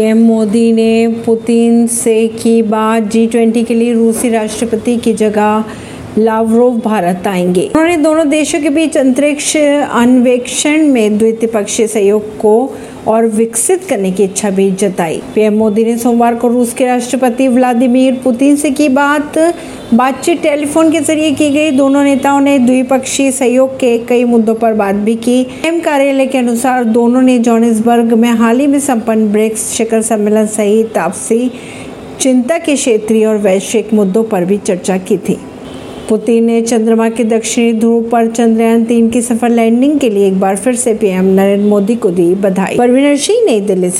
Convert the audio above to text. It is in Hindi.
पीएम मोदी ने पुतिन से की बात जी ट्वेंटी के लिए रूसी राष्ट्रपति की जगह लावरोव भारत आएँगे। उन्होंने दोनों देशों के बीच अंतरिक्ष अन्वेषण में द्विपक्षीय सहयोग को और विकसित करने की इच्छा भी जताई। पीएम मोदी ने सोमवार को रूस के राष्ट्रपति व्लादिमीर पुतिन से की बात। बातचीत टेलीफोन के ज़रिए की गई। दोनों नेताओं ने द्विपक्षीय सहयोग के कई मुद्दों पर बात भी की। एम कार्यालय के अनुसार दोनों ने जोहानिसबर्ग में हाल ही में संपन्न ब्रिक्स शिखर सम्मेलन सहित आपसी चिंता के क्षेत्रीय और वैश्विक मुद्दों पर भी चर्चा की थी। पुतिन ने चंद्रमा के दक्षिणी ध्रुव पर चंद्रयान तीन की सफल लैंडिंग के लिए एक बार फिर से पीएम नरेंद्र मोदी को दी बधाई। परवीनर सिंह नई दिल्ली से।